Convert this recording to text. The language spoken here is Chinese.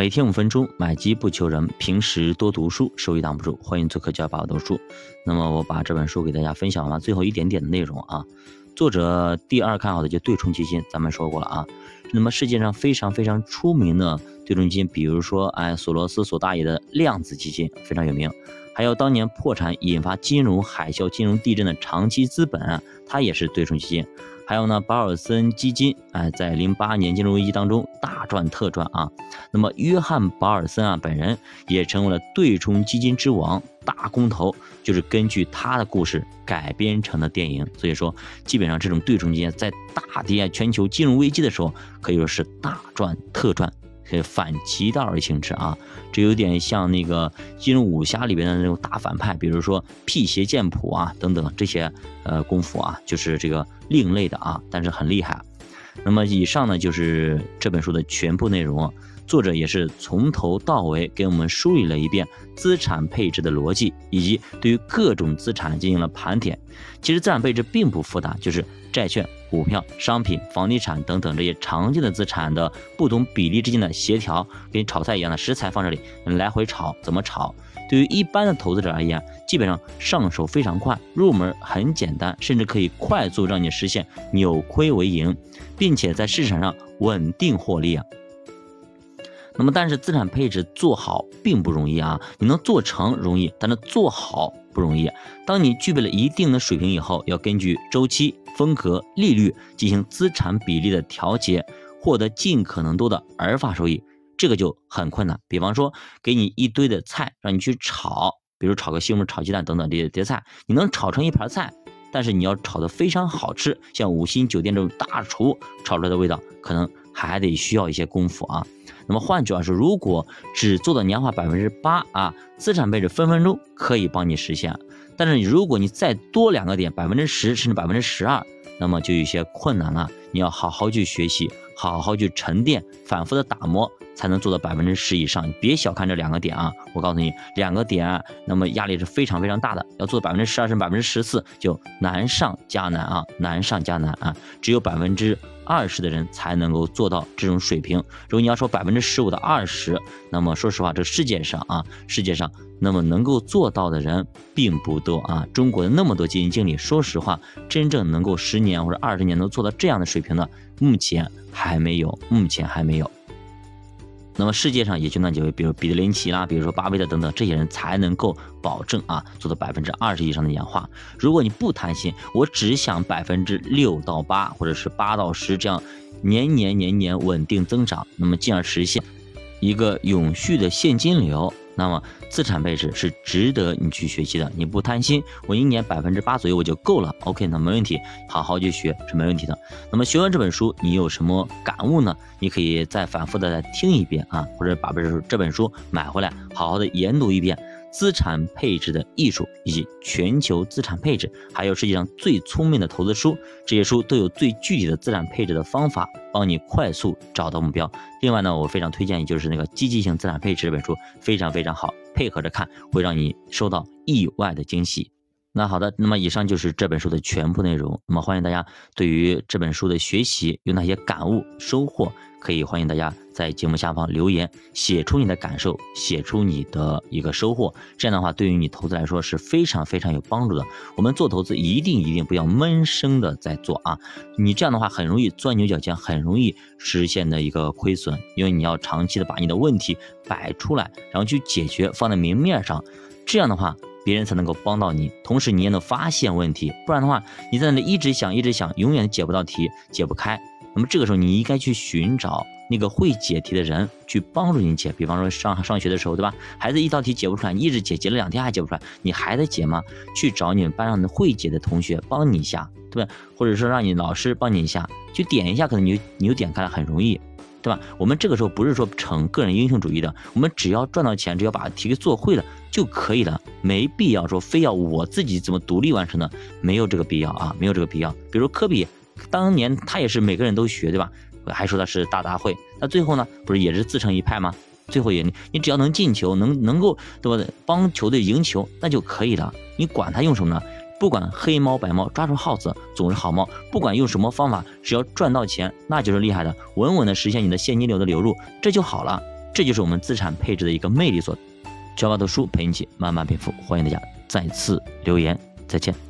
每天五分钟，买机不求人，平时多读书，收益挡不住。欢迎做客教爸爸读书。那么我把这本书给大家分享完，最后一点点的内容啊。作者第二看好的就对冲基金，咱们说过了啊。那么世界上非常非常出名的对冲基金，比如说哎索罗斯索大爷的量子基金非常有名，还有当年破产引发金融海啸、金融地震的长期资本，它也是对冲基金。还有呢，保尔森基金，哎，在零八年金融危机当中大赚特赚啊。那么，约翰保尔森啊，本人也成为了对冲基金之王，大空头就是根据他的故事改编成的电影。所以说，基本上这种对冲基金在大跌全球金融危机的时候，可以说是大赚特赚。反其道而行之啊，这有点像那个金庸武侠里边的那种大反派，比如说辟邪剑谱啊等等这些呃功夫啊，就是这个另类的啊，但是很厉害。那么以上呢就是这本书的全部内容。作者也是从头到尾给我们梳理了一遍资产配置的逻辑，以及对于各种资产进行了盘点。其实资产配置并不复杂，就是债券、股票、商品、房地产等等这些常见的资产的不同比例之间的协调，跟炒菜一样的食材放这里，来回炒，怎么炒？对于一般的投资者而言，基本上上手非常快，入门很简单，甚至可以快速让你实现扭亏为盈，并且在市场上稳定获利啊。那么，但是资产配置做好并不容易啊！你能做成容易，但是做好不容易。当你具备了一定的水平以后，要根据周期、风格、利率进行资产比例的调节，获得尽可能多的阿尔法收益，这个就很困难。比方说，给你一堆的菜让你去炒，比如炒个西红柿、炒鸡蛋等等这些菜，你能炒成一盘菜，但是你要炒的非常好吃，像五星酒店这种大厨炒出来的味道，可能还得需要一些功夫啊。那么换句话说，如果只做到年化百分之八啊，资产配置分分钟可以帮你实现。但是如果你再多两个点，百分之十甚至百分之十二，那么就有些困难了。你要好好去学习，好好去沉淀，反复的打磨。才能做到百分之十以上，别小看这两个点啊！我告诉你，两个点，那么压力是非常非常大的。要做百分之十二甚至百分之十四，就难上加难啊，难上加难啊！只有百分之二十的人才能够做到这种水平。如果你要说百分之十五到二十，那么说实话，这世界上啊，世界上那么能够做到的人并不多啊。中国的那么多基金经理，说实话，真正能够十年或者二十年能做到这样的水平的，目前还没有，目前还没有。那么世界上也就那几位，比如彼得林奇啦，比如说巴菲特等等，这些人才能够保证啊做到百分之二十以上的年化。如果你不贪心，我只想百分之六到八，或者是八到十这样年年年年稳定增长，那么进而实现一个永续的现金流。那么资产配置是值得你去学习的。你不贪心，我一年百分之八左右我就够了。OK，那没问题，好好去学是没问题的。那么学完这本书，你有什么感悟呢？你可以再反复的再听一遍啊，或者把这这本书买回来，好好的研读一遍。资产配置的艺术，以及全球资产配置，还有世界上最聪明的投资书，这些书都有最具体的资产配置的方法，帮你快速找到目标。另外呢，我非常推荐，就是那个积极性资产配置这本书，非常非常好，配合着看会让你收到意外的惊喜。那好的，那么以上就是这本书的全部内容。那么欢迎大家对于这本书的学习有哪些感悟、收获，可以欢迎大家在节目下方留言，写出你的感受，写出你的一个收获。这样的话，对于你投资来说是非常非常有帮助的。我们做投资一定一定不要闷声的在做啊！你这样的话很容易钻牛角尖，很容易实现的一个亏损，因为你要长期的把你的问题摆出来，然后去解决，放在明面上。这样的话。别人才能够帮到你，同时你也能发现问题，不然的话，你在那里一直想，一直想，永远解不到题，解不开。那么这个时候，你应该去寻找那个会解题的人，去帮助你解。比方说上上学的时候，对吧？孩子一道题解不出来，你一直解，解了两天还解不出来，你还得解吗？去找你们班上的会解的同学帮你一下，对吧？或者说让你老师帮你一下，去点一下，可能你就你就点开了，很容易。对吧？我们这个时候不是说逞个人英雄主义的，我们只要赚到钱，只要把题给做会了就可以了，没必要说非要我自己怎么独立完成的，没有这个必要啊，没有这个必要。比如科比，当年他也是每个人都学，对吧？还说他是大杂烩，那最后呢，不是也是自成一派吗？最后也你只要能进球，能能够对吧？帮球队赢球，那就可以了。你管他用什么呢？不管黑猫白猫，抓住耗子总是好猫。不管用什么方法，只要赚到钱，那就是厉害的，稳稳的实现你的现金流的流入，这就好了。这就是我们资产配置的一个魅力所在。教爸读书陪你一起慢慢变富，欢迎大家再次留言，再见。